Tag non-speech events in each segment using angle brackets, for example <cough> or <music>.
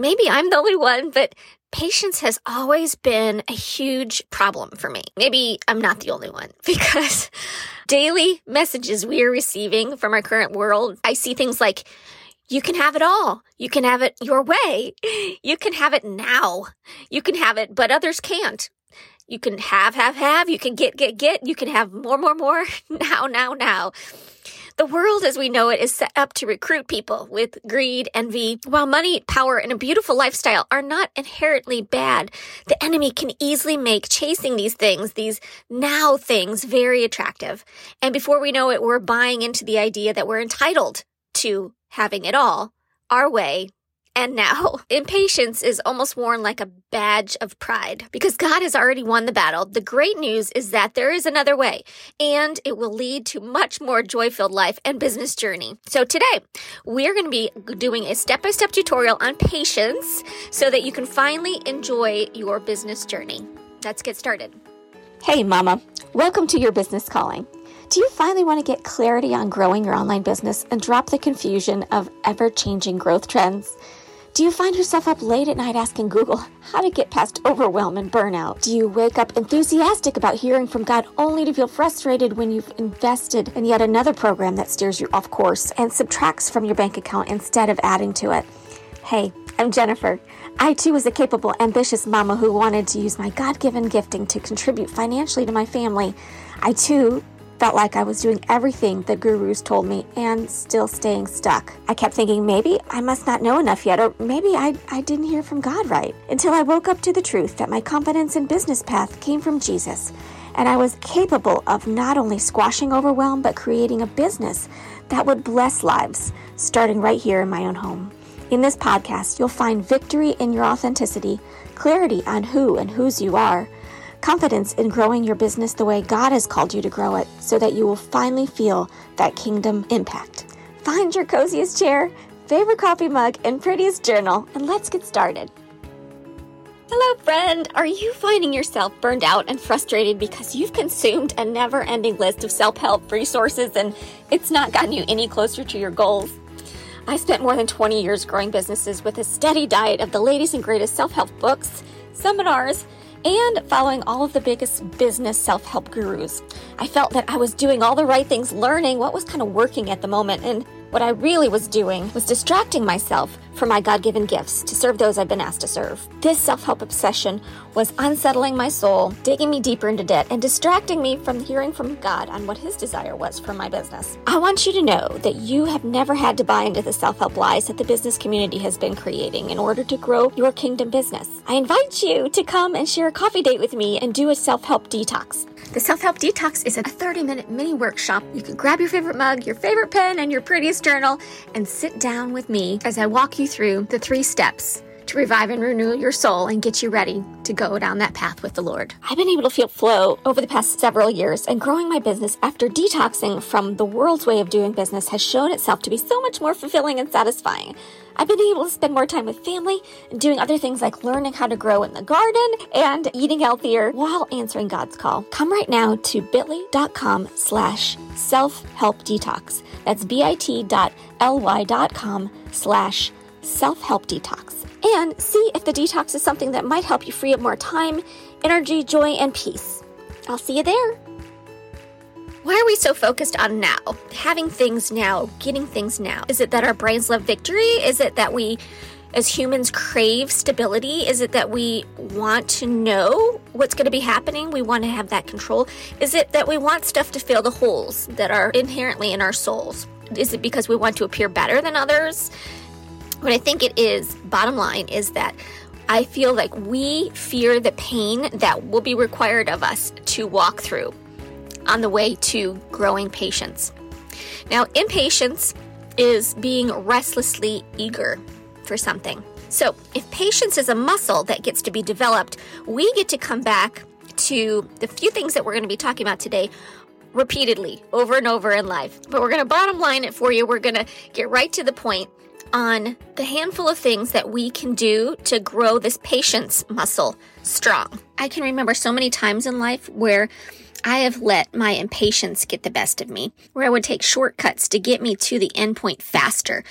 maybe I'm the only one, but patience has always been a huge problem for me. Maybe I'm not the only one <laughs> because daily messages we are receiving from our current world, I see things like, you can have it all. You can have it your way. <laughs> You can have it now. You can have it, but others can't. You can have, have, have. You can get, get, get. You can have more, more, more. <laughs> Now, now, now. The world as we know it is set up to recruit people with greed, envy. While money, power, and a beautiful lifestyle are not inherently bad, the enemy can easily make chasing these things, these now things, very attractive. And before we know it, we're buying into the idea that we're entitled to having it all our way and now, <laughs> impatience is almost worn like a badge of pride because God has already won the battle. The great news is that there is another way and it will lead to much more joy filled life and business journey. So today, we're going to be doing a step by step tutorial on patience so that you can finally enjoy your business journey. Let's get started. Hey, Mama. Welcome to your business calling. Do you finally want to get clarity on growing your online business and drop the confusion of ever changing growth trends? Do you find yourself up late at night asking Google how to get past overwhelm and burnout? Do you wake up enthusiastic about hearing from God only to feel frustrated when you've invested in yet another program that steers you off course and subtracts from your bank account instead of adding to it? Hey, I'm Jennifer. I too was a capable, ambitious mama who wanted to use my God given gifting to contribute financially to my family. I too felt like I was doing everything the gurus told me and still staying stuck. I kept thinking maybe I must not know enough yet, or maybe I, I didn't hear from God right. Until I woke up to the truth that my confidence and business path came from Jesus. And I was capable of not only squashing overwhelm, but creating a business that would bless lives, starting right here in my own home. In this podcast, you'll find victory in your authenticity, clarity on who and whose you are confidence in growing your business the way God has called you to grow it so that you will finally feel that kingdom impact. Find your coziest chair, favorite coffee mug, and prettiest journal, and let's get started. Hello, friend. Are you finding yourself burned out and frustrated because you've consumed a never ending list of self help resources and it's not gotten you any closer to your goals? I spent more than 20 years growing businesses with a steady diet of the latest and greatest self help books, seminars, and following all of the biggest business self help gurus. I felt that I was doing all the right things, learning what was kind of working at the moment, and what I really was doing was distracting myself from my God given gifts to serve those I've been asked to serve. This self help obsession was unsettling my soul, digging me deeper into debt, and distracting me from hearing from God on what His desire was for my business. I want you to know that you have never had to buy into the self help lies that the business community has been creating in order to grow your kingdom business. I invite you to come and share a coffee date with me and do a self help detox. The Self Help Detox is a 30 minute mini workshop. You can grab your favorite mug, your favorite pen, and your prettiest journal and sit down with me as I walk you through the three steps to revive and renew your soul and get you ready to go down that path with the Lord. I've been able to feel flow over the past several years, and growing my business after detoxing from the world's way of doing business has shown itself to be so much more fulfilling and satisfying. I've been able to spend more time with family and doing other things like learning how to grow in the garden and eating healthier while answering God's call. Come right now to bit.ly.com slash self-help detox. That's bit.ly dot com slash self-help detox. And see if the detox is something that might help you free up more time, energy, joy, and peace. I'll see you there. Why are we so focused on now? Having things now, getting things now? Is it that our brains love victory? Is it that we, as humans, crave stability? Is it that we want to know what's going to be happening? We want to have that control? Is it that we want stuff to fill the holes that are inherently in our souls? Is it because we want to appear better than others? What I think it is, bottom line, is that I feel like we fear the pain that will be required of us to walk through on the way to growing patience. Now, impatience is being restlessly eager for something. So, if patience is a muscle that gets to be developed, we get to come back to the few things that we're going to be talking about today repeatedly over and over in life. But we're going to bottom line it for you. We're going to get right to the point on the handful of things that we can do to grow this patience muscle strong. I can remember so many times in life where I have let my impatience get the best of me, where I would take shortcuts to get me to the end point faster.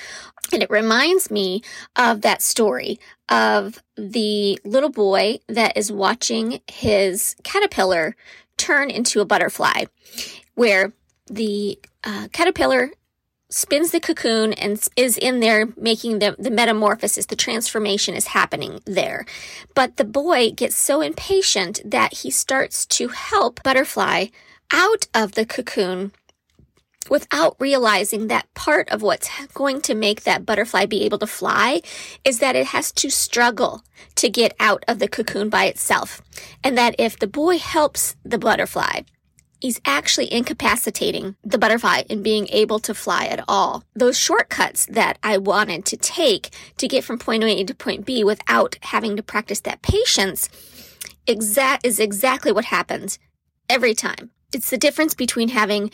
And it reminds me of that story of the little boy that is watching his caterpillar turn into a butterfly, where the uh, caterpillar spins the cocoon and is in there making the, the metamorphosis. The transformation is happening there. But the boy gets so impatient that he starts to help butterfly out of the cocoon without realizing that part of what's going to make that butterfly be able to fly is that it has to struggle to get out of the cocoon by itself. And that if the boy helps the butterfly, he's actually incapacitating the butterfly in being able to fly at all. Those shortcuts that I wanted to take to get from point A to point B without having to practice that patience exact is exactly what happens every time. It's the difference between having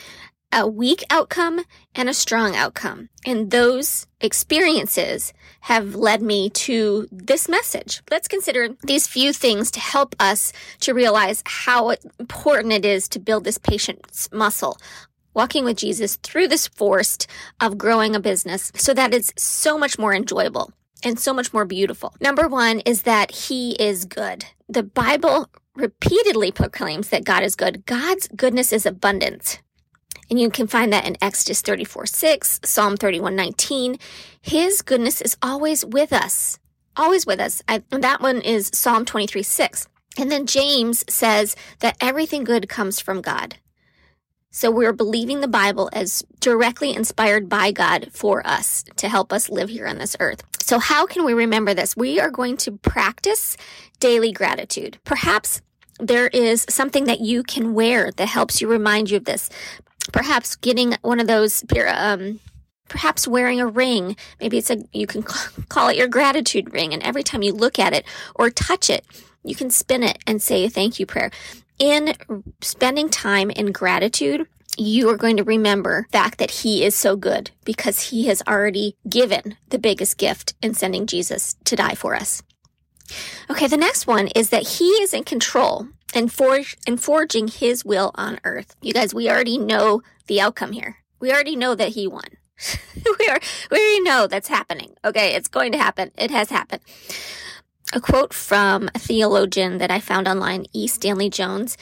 a weak outcome and a strong outcome. And those experiences have led me to this message. Let's consider these few things to help us to realize how important it is to build this patience muscle. Walking with Jesus through this forest of growing a business so that it's so much more enjoyable and so much more beautiful. Number one is that He is good. The Bible repeatedly proclaims that God is good. God's goodness is abundant. And you can find that in Exodus 34 6, Psalm 31 19. His goodness is always with us, always with us. I, that one is Psalm 23 6. And then James says that everything good comes from God. So we're believing the Bible as directly inspired by God for us to help us live here on this earth. So how can we remember this? We are going to practice daily gratitude. Perhaps there is something that you can wear that helps you remind you of this perhaps getting one of those um, perhaps wearing a ring maybe it's a you can call it your gratitude ring and every time you look at it or touch it you can spin it and say a thank you prayer in spending time in gratitude you are going to remember the fact that he is so good because he has already given the biggest gift in sending Jesus to die for us. Okay, the next one is that he is in control and and forging his will on earth. You guys, we already know the outcome here. We already know that he won. <laughs> we are we already know that's happening. Okay, it's going to happen. It has happened. A quote from a theologian that I found online, E. Stanley Jones.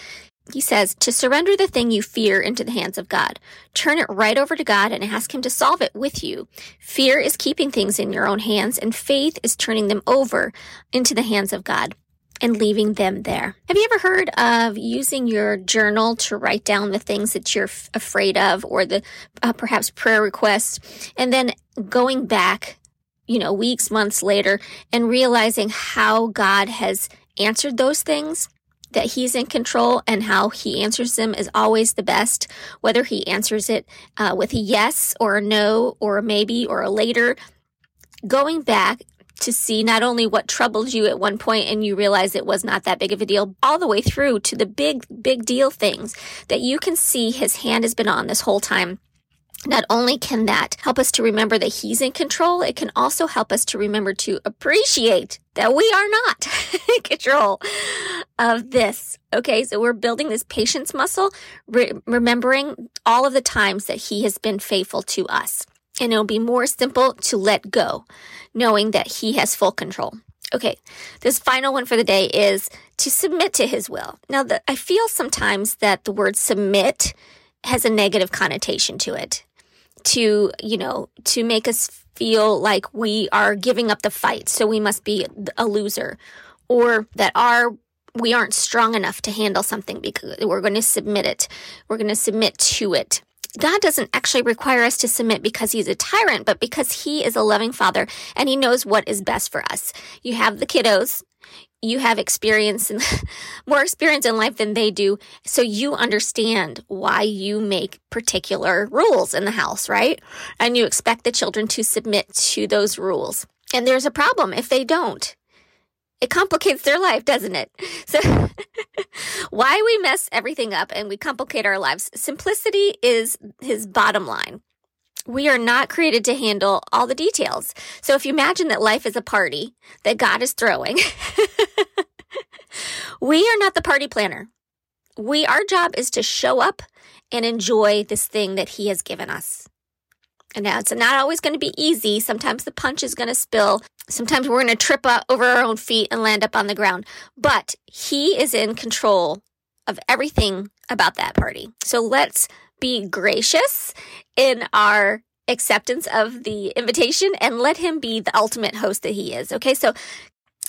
He says, to surrender the thing you fear into the hands of God. Turn it right over to God and ask Him to solve it with you. Fear is keeping things in your own hands, and faith is turning them over into the hands of God and leaving them there. Have you ever heard of using your journal to write down the things that you're f- afraid of or the uh, perhaps prayer requests and then going back, you know, weeks, months later and realizing how God has answered those things? That he's in control and how he answers them is always the best. Whether he answers it uh, with a yes or a no or a maybe or a later, going back to see not only what troubled you at one point and you realize it was not that big of a deal, all the way through to the big, big deal things that you can see his hand has been on this whole time. Not only can that help us to remember that he's in control, it can also help us to remember to appreciate that we are not <laughs> in control of this. Okay, so we're building this patience muscle, re- remembering all of the times that he has been faithful to us. And it'll be more simple to let go knowing that He has full control. Okay, this final one for the day is to submit to His will. Now, the, I feel sometimes that the word submit has a negative connotation to it. To, you know, to make us feel like we are giving up the fight, so we must be a loser, or that our we aren't strong enough to handle something because we're going to submit it. We're going to submit to it. God doesn't actually require us to submit because he's a tyrant, but because he is a loving father and he knows what is best for us. You have the kiddos. You have experience and <laughs> more experience in life than they do. So you understand why you make particular rules in the house, right? And you expect the children to submit to those rules. And there's a problem if they don't. It complicates their life, doesn't it? <laughs> So, <laughs> why we mess everything up and we complicate our lives? Simplicity is his bottom line. We are not created to handle all the details. So, if you imagine that life is a party that God is throwing, <laughs> we are not the party planner. we our job is to show up and enjoy this thing that he has given us. And now it's not always going to be easy. Sometimes the punch is going to spill. Sometimes we're going to trip over our own feet and land up on the ground. But he is in control of everything about that party. So let's be gracious in our acceptance of the invitation and let him be the ultimate host that he is. Okay. So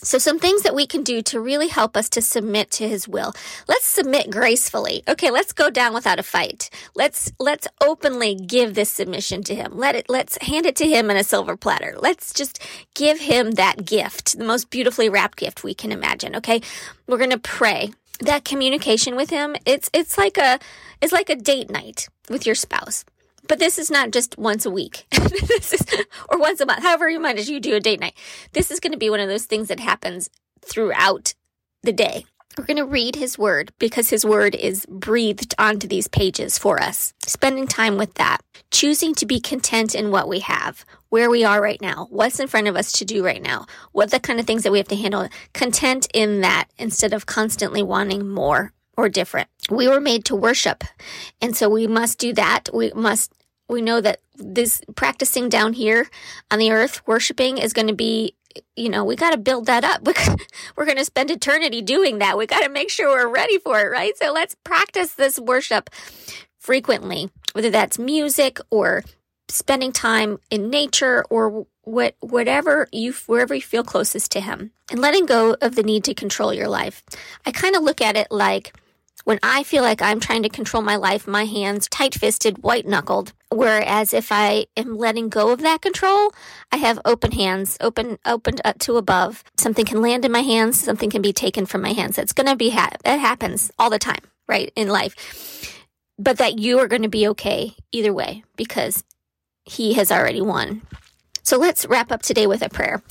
so some things that we can do to really help us to submit to his will. Let's submit gracefully. Okay, let's go down without a fight. Let's let's openly give this submission to him. Let it let's hand it to him in a silver platter. Let's just give him that gift, the most beautifully wrapped gift we can imagine, okay? We're going to pray. That communication with him, it's it's like a it's like a date night with your spouse. But this is not just once a week. <laughs> this is, or once a month, however you manage you do a date night. This is going to be one of those things that happens throughout the day. We're going to read his word because his word is breathed onto these pages for us. Spending time with that. Choosing to be content in what we have, where we are right now, what's in front of us to do right now, what the kind of things that we have to handle. Content in that instead of constantly wanting more or different. We were made to worship. And so we must do that. We must, we know that this practicing down here on the earth, worshiping is going to be, you know, we got to build that up. <laughs> We're going to spend eternity doing that. We got to make sure we're ready for it, right? So let's practice this worship frequently, whether that's music or spending time in nature or what whatever you wherever you feel closest to him and letting go of the need to control your life i kind of look at it like when I feel like I'm trying to control my life, my hands tight fisted, white knuckled. Whereas if I am letting go of that control, I have open hands, open, opened up to above. Something can land in my hands, something can be taken from my hands. It's going to be, ha- that happens all the time, right? In life. But that you are going to be okay either way because he has already won. So let's wrap up today with a prayer.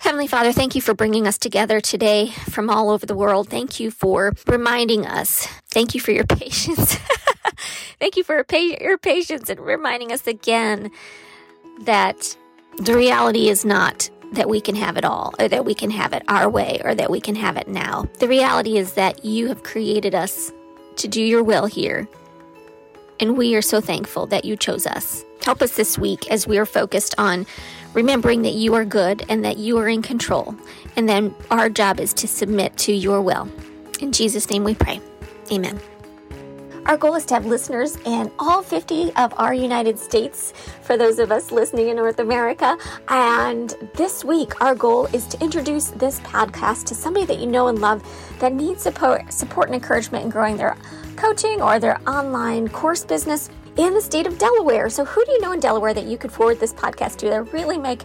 Heavenly Father, thank you for bringing us together today from all over the world. Thank you for reminding us. Thank you for your <laughs> patience. thank you for your patience and reminding us again that the reality is not that we can have it all, or that we can have it our way, or that we can have it now. The reality is that you have created us to do your will here. And we are so thankful that you chose us. Help us this week as we are focused on remembering that you are good and that you are in control. And then our job is to submit to your will. In Jesus' name we pray. Amen. Our goal is to have listeners in all 50 of our United States for those of us listening in North America. And this week, our goal is to introduce this podcast to somebody that you know and love that needs support, support and encouragement in growing their coaching or their online course business in the state of Delaware. So, who do you know in Delaware that you could forward this podcast to that really make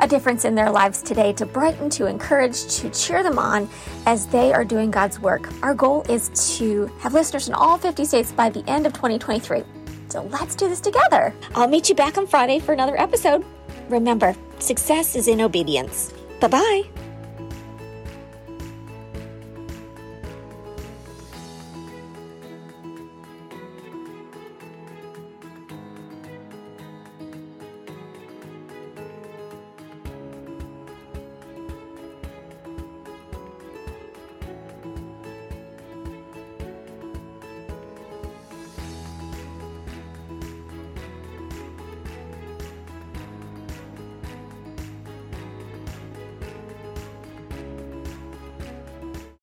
a difference in their lives today to brighten, to encourage, to cheer them on as they are doing God's work? Our goal is to have listeners in all 50 states by the end of 2023. So, let's do this together. I'll meet you back on Friday for another episode. Remember, success is in obedience. Bye bye.